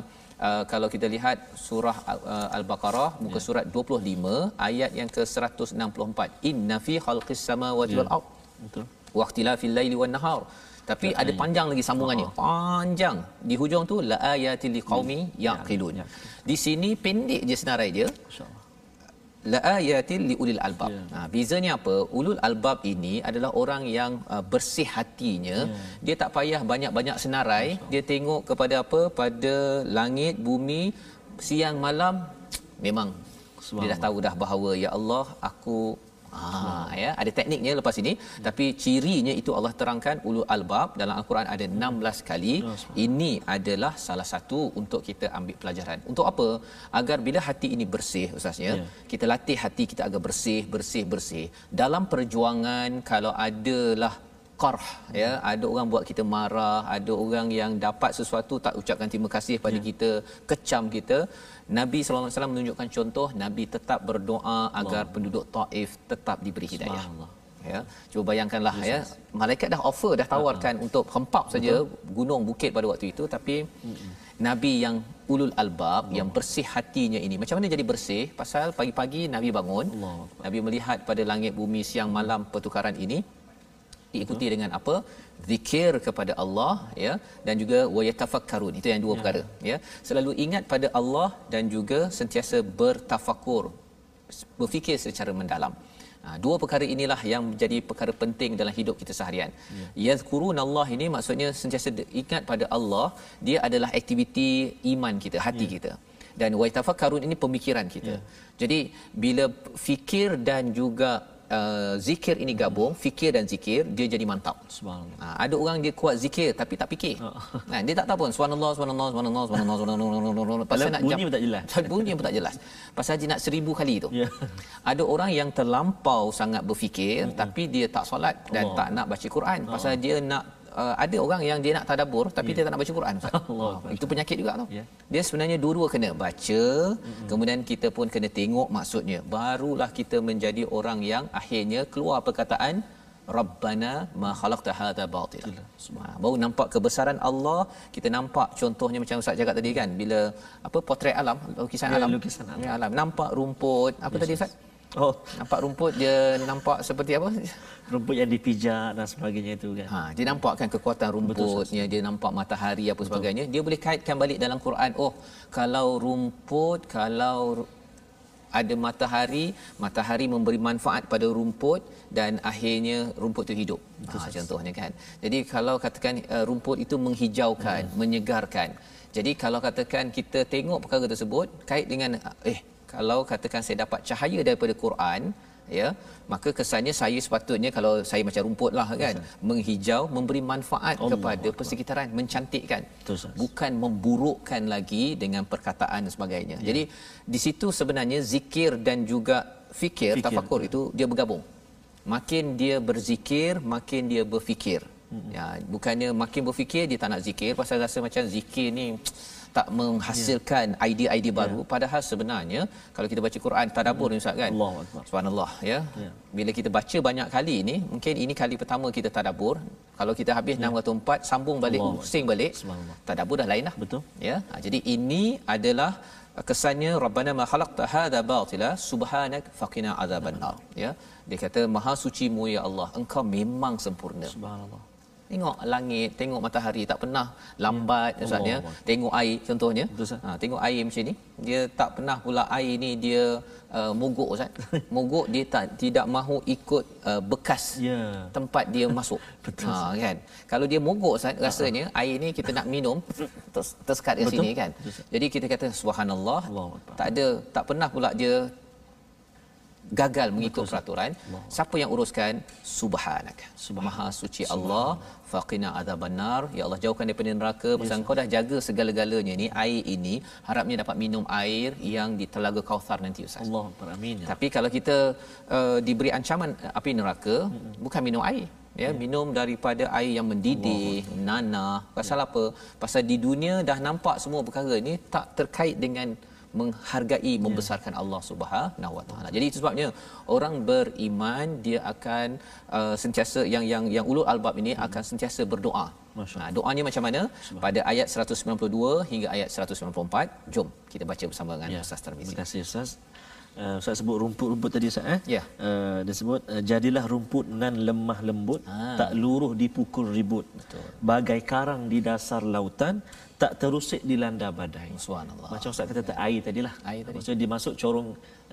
uh, kalau kita lihat surah uh, Al-Baqarah muka yeah. surat 25 ayat yang ke-164 inna fi khalqis samawati yeah. wal ard betul waqtilafil laili wan nahar tapi yeah. ada panjang lagi sambungannya oh. panjang di hujung tu la ayatil liqaumi yeah. Hmm. yaqilun di sini pendek je senarai dia insyaallah la ayatil liulil albab. Yeah. Ha bezanya apa? Ulul albab ini adalah orang yang uh, bersih hatinya. Yeah. Dia tak payah banyak-banyak senarai, Masya. dia tengok kepada apa? Pada langit, bumi, siang malam memang dia dah tahu dah bahawa ya Allah aku Ah ya. Ada tekniknya lepas ini hmm. tapi cirinya itu Allah terangkan ulul albab. Dalam al-Quran ada 16 kali. Ya, ini adalah salah satu untuk kita ambil pelajaran. Untuk apa? Agar bila hati ini bersih ustaznya ya. kita latih hati kita agar bersih bersih bersih. Dalam perjuangan kalau adalah qarh ya ada orang buat kita marah ada orang yang dapat sesuatu tak ucapkan terima kasih pada ya. kita kecam kita Nabi sallallahu alaihi wasallam menunjukkan contoh Nabi tetap berdoa agar Allah. penduduk Taif tetap diberi hidayah ya cuba bayangkanlah yes, ya malaikat dah offer dah tawarkan uh-huh. untuk hempap saja gunung bukit pada waktu itu tapi uh-huh. nabi yang ulul albab uh-huh. yang bersih hatinya ini macam mana jadi bersih pasal pagi-pagi nabi bangun Allah. nabi melihat pada langit bumi siang malam pertukaran ini diikuti Betul. dengan apa zikir kepada Allah ya dan juga wayatafakkarun itu yang dua ya. perkara ya selalu ingat pada Allah dan juga sentiasa bertafakur berfikir secara mendalam Ha, dua perkara inilah yang menjadi perkara penting dalam hidup kita seharian. Ya. Yazkurun Allah ini maksudnya sentiasa ingat pada Allah, dia adalah aktiviti iman kita, hati ya. kita. Dan wa tafakkarun ini pemikiran kita. Ya. Jadi bila fikir dan juga uh, zikir ini gabung fikir dan zikir dia jadi mantap. Subhanallah. Ha, ada orang dia kuat zikir tapi tak fikir. Oh. ha, dia tak tahu pun subhanallah subhanallah subhanallah subhanallah subhanallah pasal nak bunyi pun tak jelas. Bunyi pun tak jelas. Pasal dia nak seribu kali tu. Yeah. ada orang yang terlampau sangat berfikir mm-hmm. tapi dia tak solat dan Allah. tak nak baca Quran. Pasal dia nak uh, ada orang yang dia nak tadabbur tapi yeah. dia tak nak baca Quran Ustaz. Allah. Itu penyakit juga tu. Yeah. Dia sebenarnya dua-dua kena baca, mm-hmm. kemudian kita pun kena tengok maksudnya. Barulah kita menjadi orang yang akhirnya keluar perkataan Rabbana ma khalaqta hadza batila. Ha, baru nampak kebesaran Allah, kita nampak contohnya macam Ustaz cakap tadi kan, bila apa potret alam, lukisan yeah, alam. Lukisan alam. Ya, alam. Nampak rumput, apa yes, tadi Ustaz? Oh, nampak rumput dia nampak seperti apa? Rumput yang dipijak dan sebagainya itu kan. Ha, dia nampakkan kekuatan rumputnya, dia nampak matahari apa Betul. sebagainya. Dia boleh kaitkan balik dalam Quran. Oh, kalau rumput, kalau ada matahari, matahari memberi manfaat pada rumput dan akhirnya rumput itu hidup. Ha, contohnya kan. Jadi kalau katakan uh, rumput itu menghijaukan, hmm. menyegarkan. Jadi kalau katakan kita tengok perkara tersebut kait dengan eh kalau katakan saya dapat cahaya daripada Quran ya maka kesannya saya sepatutnya kalau saya macam rumput lah kan Betul. menghijau memberi manfaat Allah kepada Allah. persekitaran mencantikkan Betul. bukan memburukkan lagi dengan perkataan dan sebagainya ya. jadi di situ sebenarnya zikir dan juga fikir, fikir. tafakur itu dia bergabung makin dia berzikir makin dia berfikir hmm. ya bukannya makin berfikir dia tak nak zikir pasal rasa macam zikir ni tak menghasilkan ya. idea-idea baru. Ya. padahal sebenarnya kalau kita baca Quran tadabbur ustaz kan? Allah subhanallah ya. ya. Bila kita baca banyak kali ini mungkin ini kali pertama kita tadabbur. Kalau kita habis ya. 604 sambung balik Allah. pusing balik tadabbur dah lain dah betul. Ya. Ha, jadi ini adalah kesannya rabbana ma khalaqta hadza batila subhanak faqina azaban nar. Ya. Dia kata maha suci mu ya Allah engkau memang sempurna. Subhanallah tengok langit tengok matahari. Tak pernah lambat ya. ustaz ya tengok air contohnya. Ha tengok air macam ni dia tak pernah pula air ni dia uh, mogok ustaz. Mogok dia tak tidak mahu ikut uh, bekas yeah. tempat dia masuk. Betul, ha kan? Kalau dia mogok ustaz rasanya uh-huh. air ni kita nak minum ters, tersekat kat sini kan? Betul, jadi kita kata subhanallah. Allah tak ada tak pernah pula dia gagal mengikut Betul, peraturan Allah. siapa yang uruskan subhanaka Subhan. maha suci. Allah faqina adzabannar ya Allah jauhkan daripada neraka pasal yes. kau dah jaga segala-galanya ni air ini harapnya dapat minum air yang di telaga kautsar nanti ustaz Allah amin ya. tapi kalau kita uh, diberi ancaman api neraka hmm. bukan minum air ya yeah. minum daripada air yang mendidih Allah. nanah pasal yeah. apa pasal di dunia dah nampak semua perkara ni tak terkait dengan menghargai ya. membesarkan Allah Subhanahu Wa Taala. Jadi itu sebabnya orang beriman dia akan uh, sentiasa yang yang yang ulul albab ini hmm. akan sentiasa berdoa. Nah, doanya macam mana? Pada ayat 192 hingga ayat 194. Jom kita baca bersama dengan ya. Ustaz Tarmizi. Terima kasih Ustaz. Uh, Ustaz sebut rumput-rumput tadi Ustaz eh. Ya. Uh, dia sebut uh, jadilah rumput nan lemah lembut, ha. tak luruh dipukul ribut. Betul. Bagai karang di dasar lautan, tak terusik dilanda badai. Subhanallah. Macam Ustaz kata tak air tadilah. Air tadi. Maksudnya dia masuk corong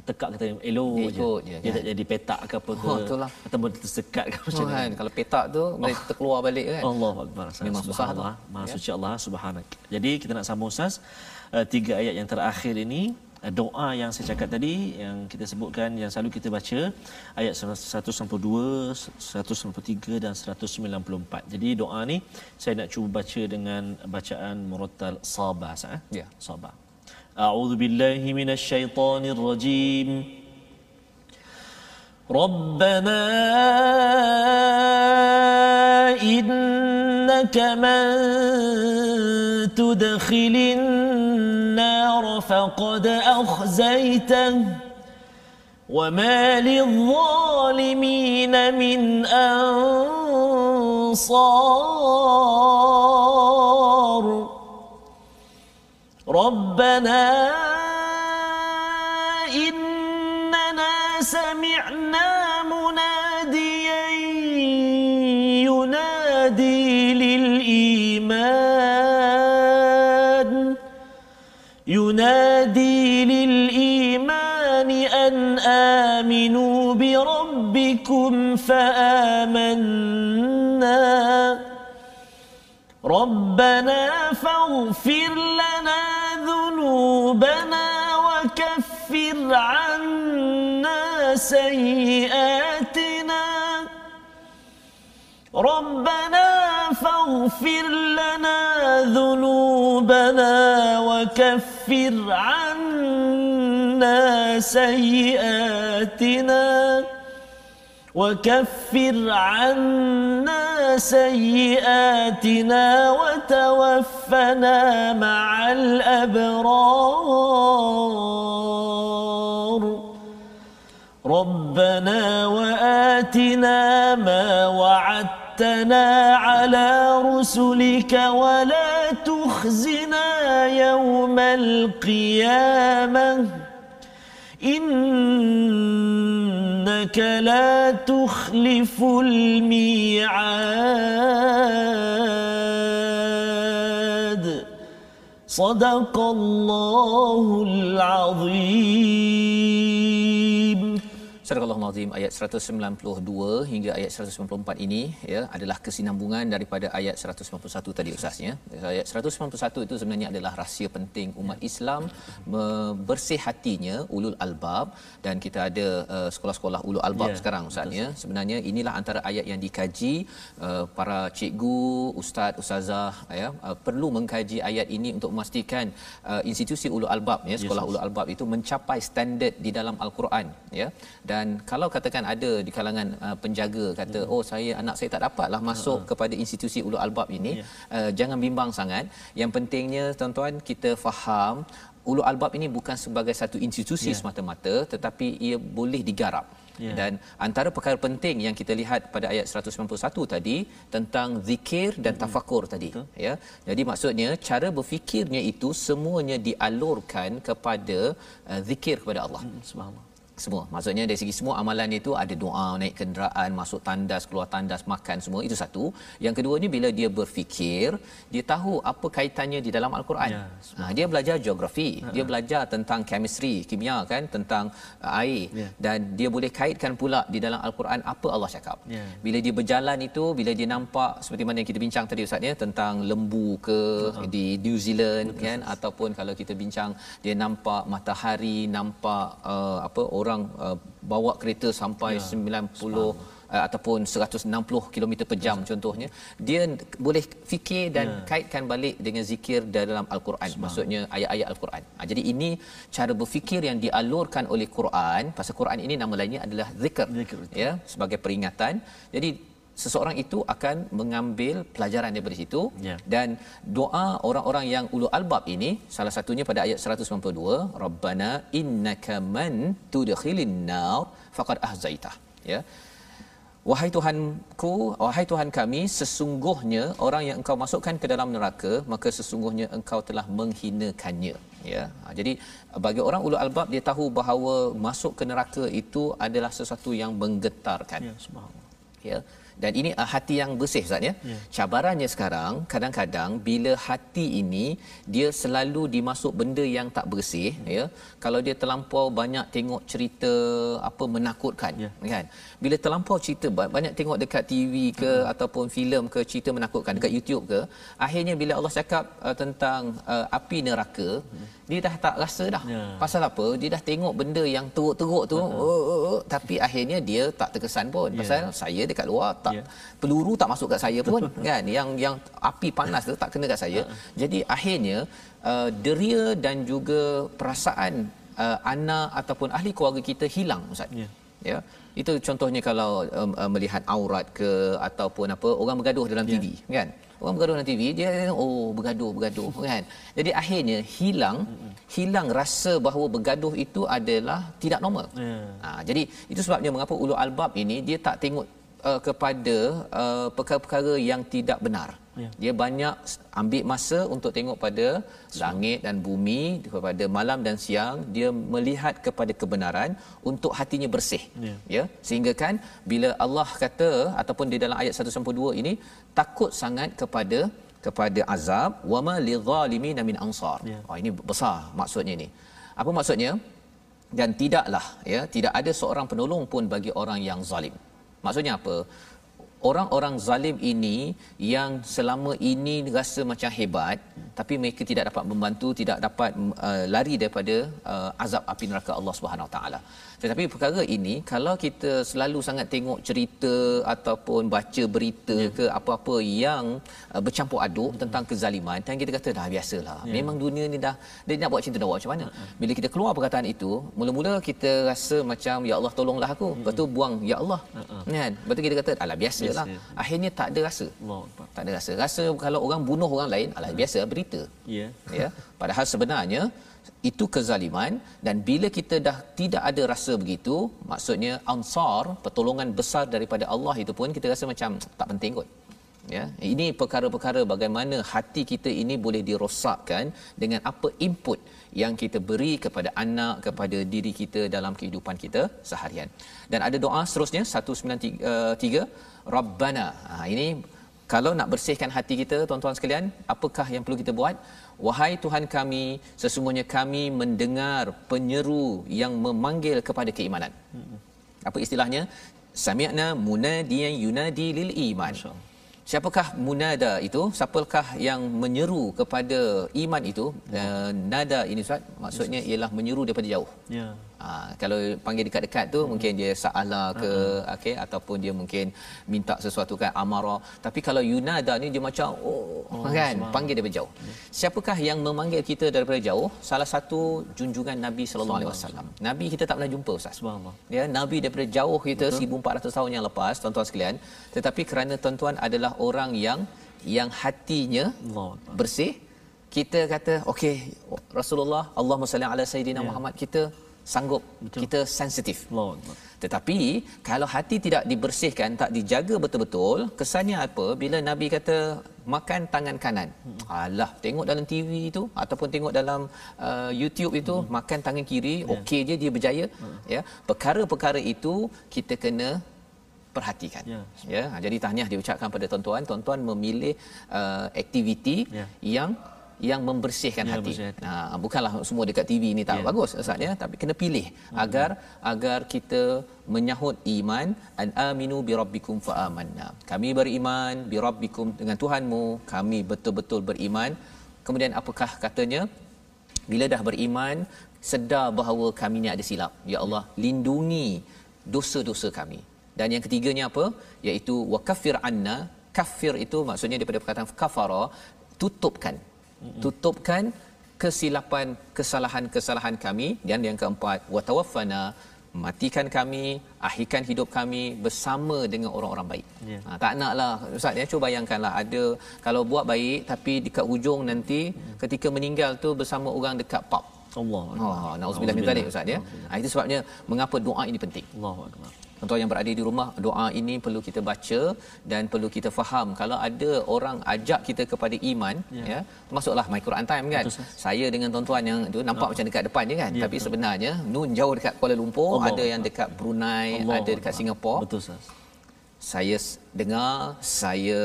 tekak kata elok je. je. Dia kan? tak jadi petak ke apa ke. Oh, itulah. Ataupun tersekat ke macam oh, kan? Kalau petak tu boleh oh. terkeluar balik kan. Allah Akbar. Memang susah Allah. Maha ya? suci Allah subhanak. Jadi kita nak sambung Ustaz. Uh, tiga ayat yang terakhir ini Eh, doa yang saya cakap tadi yang kita sebutkan yang selalu kita baca ayat 192, 193 dan 194. Jadi doa ni saya nak cuba baca dengan bacaan murattal sabah sah. Eh? Ya, sabah. A'udzu billahi minasyaitonir rajim. ربنا إنك من تدخل فقد أخزيته. وما للظالمين من أنصار. ربنا إننا سمعنا بربكم فآمنا. ربنا فاغفر لنا ذنوبنا وكفر عنا سيئاتنا. ربنا فاغفر لنا ذنوبنا وكفر عنا سيئاتنا. وكفر عنا سيئاتنا وتوفنا مع الأبرار. ربنا وآتنا ما وعدت وعدتنا على رسلك ولا تخزنا يوم القيامة. إنك لا تخلف الميعاد. صدق الله العظيم. Surah Al-Azim ayat 192 hingga ayat 194 ini ya adalah kesinambungan daripada ayat 191 tadi ustaznya. Ayat 191 itu sebenarnya adalah rahsia penting umat Islam bersih hatinya ulul albab dan kita ada uh, sekolah-sekolah ulul albab ya, sekarang ustaznya. Sebenarnya inilah antara ayat yang dikaji uh, para cikgu, ustaz, ustazah ya uh, perlu mengkaji ayat ini untuk memastikan uh, institusi ulul albab ya sekolah yes, ulul albab itu mencapai standard di dalam al-Quran ya. Dan dan kalau katakan ada di kalangan uh, penjaga kata hmm. oh saya anak saya tak dapatlah masuk uh-huh. kepada institusi ulul albab ini yeah. uh, jangan bimbang sangat yang pentingnya tuan-tuan kita faham ulul albab ini bukan sebagai satu institusi yeah. semata-mata tetapi ia boleh digarap Yeah. Dan antara perkara penting yang kita lihat pada ayat 191 tadi tentang zikir dan mm-hmm. tafakur tadi Betul. ya. Jadi maksudnya cara berfikirnya itu semuanya dialurkan kepada uh, zikir kepada Allah. Mm, subhanallah semua maksudnya dari segi semua amalan itu ada doa naik kenderaan masuk tandas keluar tandas makan semua itu satu yang keduanya bila dia berfikir dia tahu apa kaitannya di dalam al-Quran Ya, ha, dia belajar geografi dia belajar tentang chemistry kimia kan tentang uh, air Ya. dan dia boleh kaitkan pula di dalam al-Quran apa Allah cakap Ya. bila dia berjalan itu bila dia nampak seperti mana yang kita bincang tadi ustaz ya tentang lembu ke uh-huh. di New Zealand Betul. kan ataupun kalau kita bincang dia nampak matahari nampak uh, apa orang uh, bawa kereta sampai ya. 90 uh, ataupun 160 km per jam contohnya dia boleh fikir dan ya. kaitkan balik dengan zikir dalam al-Quran. Maksudnya ayat-ayat al-Quran. Ha, jadi ini cara berfikir yang dialurkan oleh Quran. Pasal Quran ini nama lainnya adalah Zikr, betul. ya sebagai peringatan. Jadi seseorang itu akan mengambil pelajaran daripada situ Ya. dan doa orang-orang yang ulul albab ini salah satunya pada ayat 192 rabbana innaka man tudkhilin nar faqad ahzaitah ya Wahai Tuhanku, wahai Tuhan kami, sesungguhnya orang yang engkau masukkan ke dalam neraka, maka sesungguhnya engkau telah menghinakannya. Ya. Ha, jadi bagi orang ulul albab dia tahu bahawa masuk ke neraka itu adalah sesuatu yang menggetarkan. Ya, subhanallah. Ya. Dan ini uh, hati yang bersih Ustaz ya. Ya. Cabarannya sekarang kadang-kadang bila hati ini dia selalu dimasuk benda yang tak bersih ya. Kalau dia terlampau banyak tengok cerita apa menakutkan Ya. kan. Bila terlampau cerita ba- banyak tengok dekat TV ke Hmm. ataupun filem ke cerita menakutkan dekat YouTube ke, akhirnya bila Allah cakap uh, tentang uh, api neraka, dia dah tak rasa dah. Ya. Pasal apa? Dia dah tengok benda yang teruk-teruk tu, uh-huh. oh, oh, oh, tapi akhirnya dia tak terkesan pun. Ya. Pasal saya dekat luar tak Ya. peluru tak masuk kat saya pun kan. Yang yang api panas tu tak kena kat saya. Jadi akhirnya uh, deria dan juga perasaan uh, anak ataupun ahli keluarga kita hilang ustaz. Ya. Ya. Itu contohnya kalau um, uh, melihat aurat ke ataupun apa orang bergaduh dalam Ya. TV kan. Orang bergaduh dalam TV dia oh bergaduh bergaduh kan. Jadi akhirnya hilang hilang rasa bahawa bergaduh itu adalah tidak normal. Ya. Ha, jadi itu sebabnya mengapa ulul albab ini dia tak tengok uh, kepada uh, perkara-perkara yang tidak benar. Ya. Dia banyak ambil masa untuk tengok pada langit dan bumi, kepada malam dan siang, dia melihat kepada kebenaran untuk hatinya bersih. Ya. Ya, sehingga kan bila Allah kata ataupun di dalam ayat 192 ini takut sangat kepada kepada azab wama lidzalimin min ansar. Ya. Oh ini besar maksudnya ini. Apa maksudnya? Dan tidaklah ya, tidak ada seorang penolong pun bagi orang yang zalim. Maksudnya apa? Orang-orang zalim ini yang selama ini rasa macam hebat tapi mereka tidak dapat membantu, tidak dapat uh, lari daripada uh, azab api neraka Allah Subhanahu Wa Taala. Tetapi perkara ini kalau kita selalu sangat tengok cerita ataupun baca berita yeah. ke apa-apa yang uh, bercampur aduk hmm. tentang kezaliman dan kita kata dah biasalah. Yeah. Memang dunia ni dah dia nak buat tu dah buat macam mana. Bila kita keluar perkataan itu, mula-mula kita rasa macam ya Allah tolonglah aku. Lepas tu buang ya Allah. Kan? Lepas tu kita kata alah biasalah. Biasa. Akhirnya tak ada rasa. Allah. Tak ada rasa. Rasa kalau orang bunuh orang lain alah biasa berita Ya. ya. Padahal sebenarnya itu kezaliman dan bila kita dah tidak ada rasa begitu maksudnya ansar pertolongan besar daripada Allah itu pun kita rasa macam tak penting kot. Ya. Ini perkara-perkara bagaimana hati kita ini boleh dirosakkan dengan apa input yang kita beri kepada anak kepada diri kita dalam kehidupan kita seharian. Dan ada doa seterusnya 193 rabbana. Ha, ini kalau nak bersihkan hati kita tuan-tuan sekalian apakah yang perlu kita buat? Wahai tuhan kami sesungguhnya kami mendengar penyeru yang memanggil kepada keimanan. Apa istilahnya? Sami'na munadiyan yunadi lil iman. Siapakah munada itu? Siapakah yang menyeru kepada iman itu? Uh, nada ini ustaz maksudnya ialah menyeru daripada jauh. Ya. Ha, kalau panggil dekat-dekat tu hmm. mungkin dia sa'ala ke uh-huh. okey ataupun dia mungkin minta sesuatu kan amara tapi kalau yunada ni dia macam oh, oh kan panggil daripada jauh. Siapakah yang memanggil kita daripada jauh? Salah satu junjungan Nabi sallallahu alaihi wasallam. Nabi kita tak pernah jumpa ustaz. Subhanallah. Ya, Nabi daripada jauh kita Betul. 1400 tahun yang lepas tuan-tuan sekalian tetapi kerana tuan-tuan adalah orang yang yang hatinya Allah bersih kita kata okey Rasulullah Allahumma salli ala sayidina Ya. Muhammad kita sanggup Betul. kita sensitif. Tetapi kalau hati tidak dibersihkan, tak dijaga betul-betul, kesannya apa? Bila Nabi kata makan tangan kanan. Alah, tengok dalam TV itu ataupun tengok dalam uh, YouTube itu hmm. makan tangan kiri, yeah. okey je dia berjaya. Hmm. Ya. Perkara-perkara itu kita kena perhatikan. Yeah. Ya. Jadi tahniah diucapkan pada tuan-tuan, tuan-tuan memilih uh, aktiviti yeah. yang yang membersihkan ya, hati. Nah, bukanlah semua dekat TV ini tak ya. bagus Ustaz ya, tapi kena pilih hmm. agar agar kita menyahut iman an aminu bi rabbikum fa amanna. Kami beriman bi rabbikum dengan Tuhanmu, kami betul-betul beriman. Kemudian apakah katanya? Bila dah beriman, sedar bahawa kami ni ada silap. Ya Allah, lindungi dosa-dosa kami. Dan yang ketiganya apa? Iaitu wa kafir anna. Kafir itu maksudnya daripada perkataan kafara, tutupkan tutupkan kesilapan kesalahan-kesalahan kami dan yang keempat watawaffana matikan kami akhirkan hidup kami bersama dengan orang-orang baik. Yeah. Ha, tak naklah ustaz ya cuba bayangkanlah ada kalau buat baik tapi dekat hujung nanti mm. ketika meninggal tu bersama orang dekat pub. Allah. Ha nauzubillah min zalik ustaz ya. Ha, itu sebabnya mengapa doa ini penting. Allahu akbar tuan yang berada di rumah doa ini perlu kita baca dan perlu kita faham kalau ada orang ajak kita kepada iman ya, ya termasuklah my Quran time kan betul, saya dengan tuan-tuan yang tu nampak oh. macam dekat depan je kan ya, tapi betul. sebenarnya nun jauh dekat Kuala Lumpur Allah. ada yang dekat Brunei Allah. ada dekat Singapura betul sah. saya dengar saya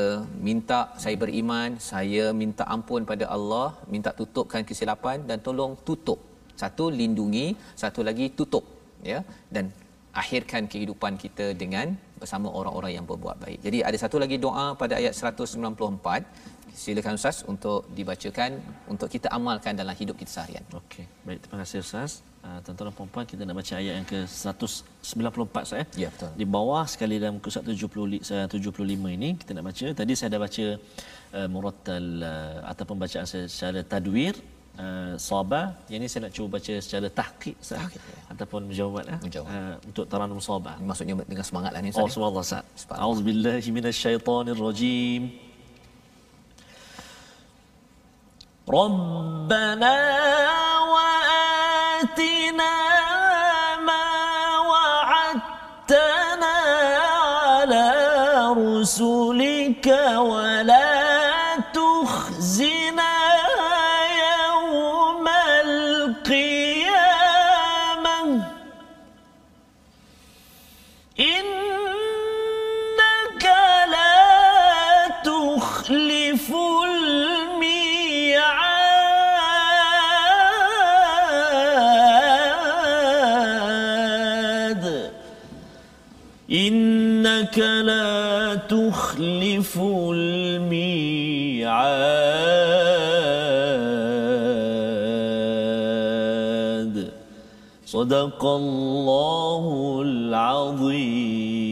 minta saya beriman saya minta ampun pada Allah minta tutupkan kesilapan dan tolong tutup satu lindungi satu lagi tutup ya dan akhirkan kehidupan kita dengan bersama orang-orang yang berbuat baik. Jadi ada satu lagi doa pada ayat 194. Silakan Ustaz untuk dibacakan untuk kita amalkan dalam hidup kita seharian. Okey. Baik, terima kasih Ustaz. Uh, tuan-tuan dan puan kita nak baca ayat yang ke-194 saya. Ya, betul. Di bawah sekali dalam muka 175 ini kita nak baca. Tadi saya dah baca uh, murattal uh, atau pembacaan secara tadwir uh, sabah yang ini saya nak cuba baca secara tahqiq tahqiq ya. ataupun menjawab eh, uh, untuk taranum sabah maksudnya dengan semangatlah ni oh subhanallah sat auzubillahi minasyaitonirrajim ربنا وآتنا الميعاد صدق الله العظيم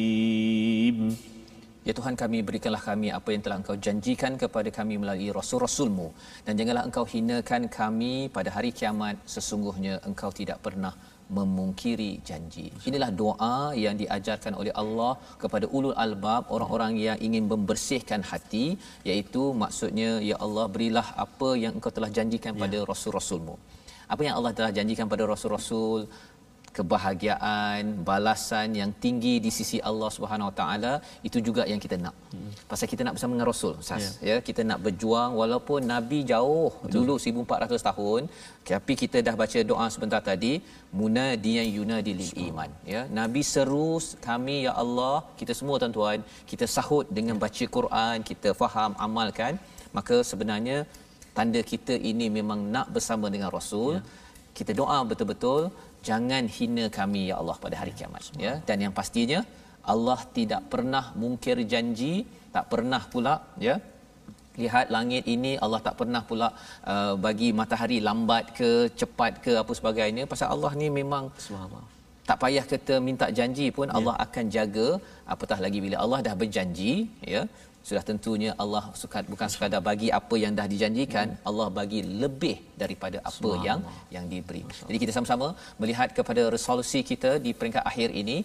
Ya Tuhan kami berikanlah kami apa yang telah Engkau janjikan kepada kami melalui rasul-rasulmu dan janganlah Engkau hinakan kami pada hari kiamat sesungguhnya Engkau tidak pernah memungkiri janji. Inilah doa yang diajarkan oleh Allah kepada ulul albab, orang-orang yang ingin membersihkan hati, iaitu maksudnya ya Allah berilah apa yang Engkau telah janjikan pada ya. rasul-rasulmu. Apa yang Allah telah janjikan pada rasul-rasul kebahagiaan, balasan yang tinggi di sisi Allah Subhanahu Wa Taala itu juga yang kita nak. Hmm. Pasal kita nak bersama dengan Rasul, Sas. Yeah. Ya, kita nak berjuang walaupun Nabi jauh Betul. dulu 1400 tahun, tapi kita dah baca doa sebentar tadi, munadiyan yunadi lil iman, ya. Nabi seru kami ya Allah, kita semua tuan-tuan, kita sahut dengan baca Quran, kita faham, amalkan, maka sebenarnya tanda kita ini memang nak bersama dengan Rasul. Yeah. Kita doa betul-betul jangan hina kami ya Allah pada hari kiamat ya. Dan yang pastinya Allah tidak pernah mungkir janji tak pernah pula ya. Lihat langit ini Allah tak pernah pula uh, bagi matahari lambat ke cepat ke apa sebagainya. Pasal Allah ni memang subhanallah. tak payah kita minta janji pun ya. Allah akan jaga. Apatah lagi bila Allah dah berjanji ya sudah tentunya Allah suka bukan sekadar bagi apa yang dah dijanjikan hmm. Allah bagi lebih daripada apa yang yang diberi. Jadi kita sama-sama melihat kepada resolusi kita di peringkat akhir ini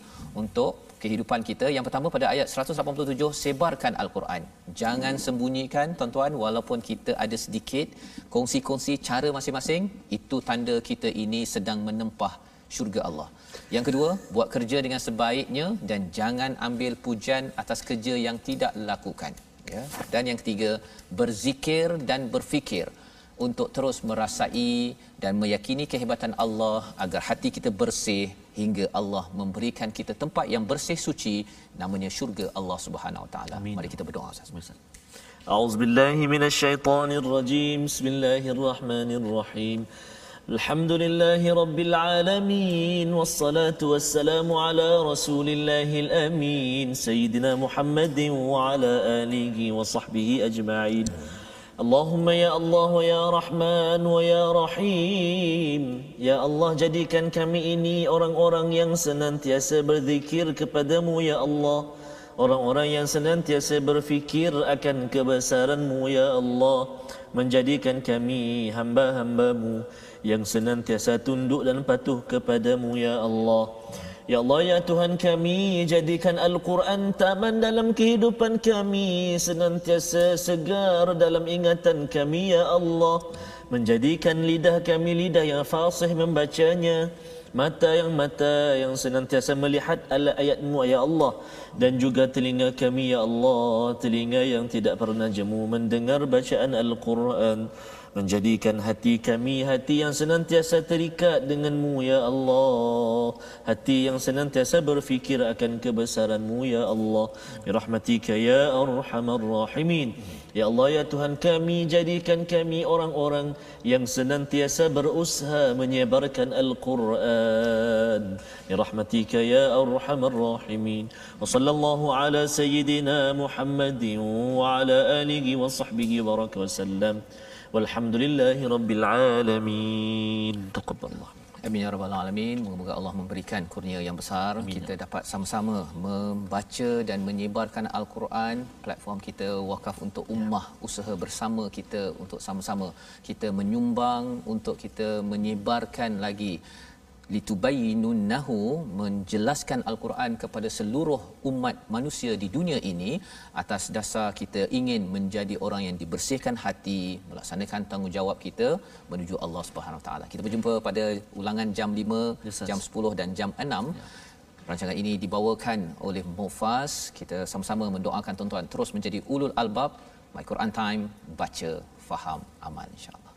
untuk kehidupan kita. Yang pertama pada ayat 187 sebarkan al-Quran. Jangan sembunyikan tuan-tuan walaupun kita ada sedikit kongsi-kongsi cara masing-masing itu tanda kita ini sedang menempah syurga Allah. Yang kedua, buat kerja dengan sebaiknya dan jangan ambil pujian atas kerja yang tidak lakukan. Ya. Dan yang ketiga, berzikir dan berfikir untuk terus merasai dan meyakini kehebatan Allah agar hati kita bersih hingga Allah memberikan kita tempat yang bersih suci namanya syurga Allah Subhanahu Wa Taala. Mari kita berdoa Ustaz. أعوذ بالله من الشيطان الرجيم الشيطان الرجيم بسم الله الرحمن الرحيم الحمد لله رب العالمين والصلاة والسلام على رسول الله الأمين سيدنا محمد وعلى آله وصحبه أجمعين اللهم يا الله يا رحمن ويا رحيم Ya Allah jadikan kami ini orang-orang yang senantiasa berzikir kepadamu ya Allah Orang-orang yang senantiasa berfikir akan kebesaranmu ya Allah Menjadikan kami hamba-hambamu Yang senantiasa tunduk dan patuh kepadamu ya Allah. Ya Allah ya Tuhan kami Jadikan Al-Quran taman dalam kehidupan kami Senantiasa segar dalam ingatan kami ya Allah. Menjadikan lidah kami lidah yang fasih membacanya mata yang mata yang senantiasa melihat ayat-ayatmu ya Allah. Dan juga telinga kami ya Allah telinga yang tidak pernah jemu mendengar bacaan Al-Quran menjadikan hati kami hati yang senantiasa terikat denganmu ya Allah. Hati yang senantiasa berfikir akan kebesaranmu ya Allah. Bi rahmatika ya arhamar rahimin. Ya Allah ya Tuhan kami jadikan kami orang-orang yang senantiasa berusaha menyebarkan Al-Quran. Bi rahmatika ya arhamar rahimin. Wa sallallahu ala sayyidina Muhammadin wa ala alihi wa sahbihi wa sallam Walhamdulillahi Rabbil Alamin. Taqabbalallah. Amin ya rabbal alamin. Moga-moga Allah memberikan kurnia yang besar Amin. kita dapat sama-sama membaca dan menyebarkan al-Quran platform kita wakaf untuk ummah ya. usaha bersama kita untuk sama-sama kita menyumbang untuk kita menyebarkan lagi litubayyinunnahu menjelaskan al-Quran kepada seluruh umat manusia di dunia ini atas dasar kita ingin menjadi orang yang dibersihkan hati melaksanakan tanggungjawab kita menuju Allah Subhanahu taala. Kita berjumpa pada ulangan jam 5, yes, jam 10 dan jam 6. Ya. Rancangan ini dibawakan oleh Mufas. Kita sama-sama mendoakan tuan-tuan terus menjadi ulul albab. My Quran Time baca faham aman insya-Allah.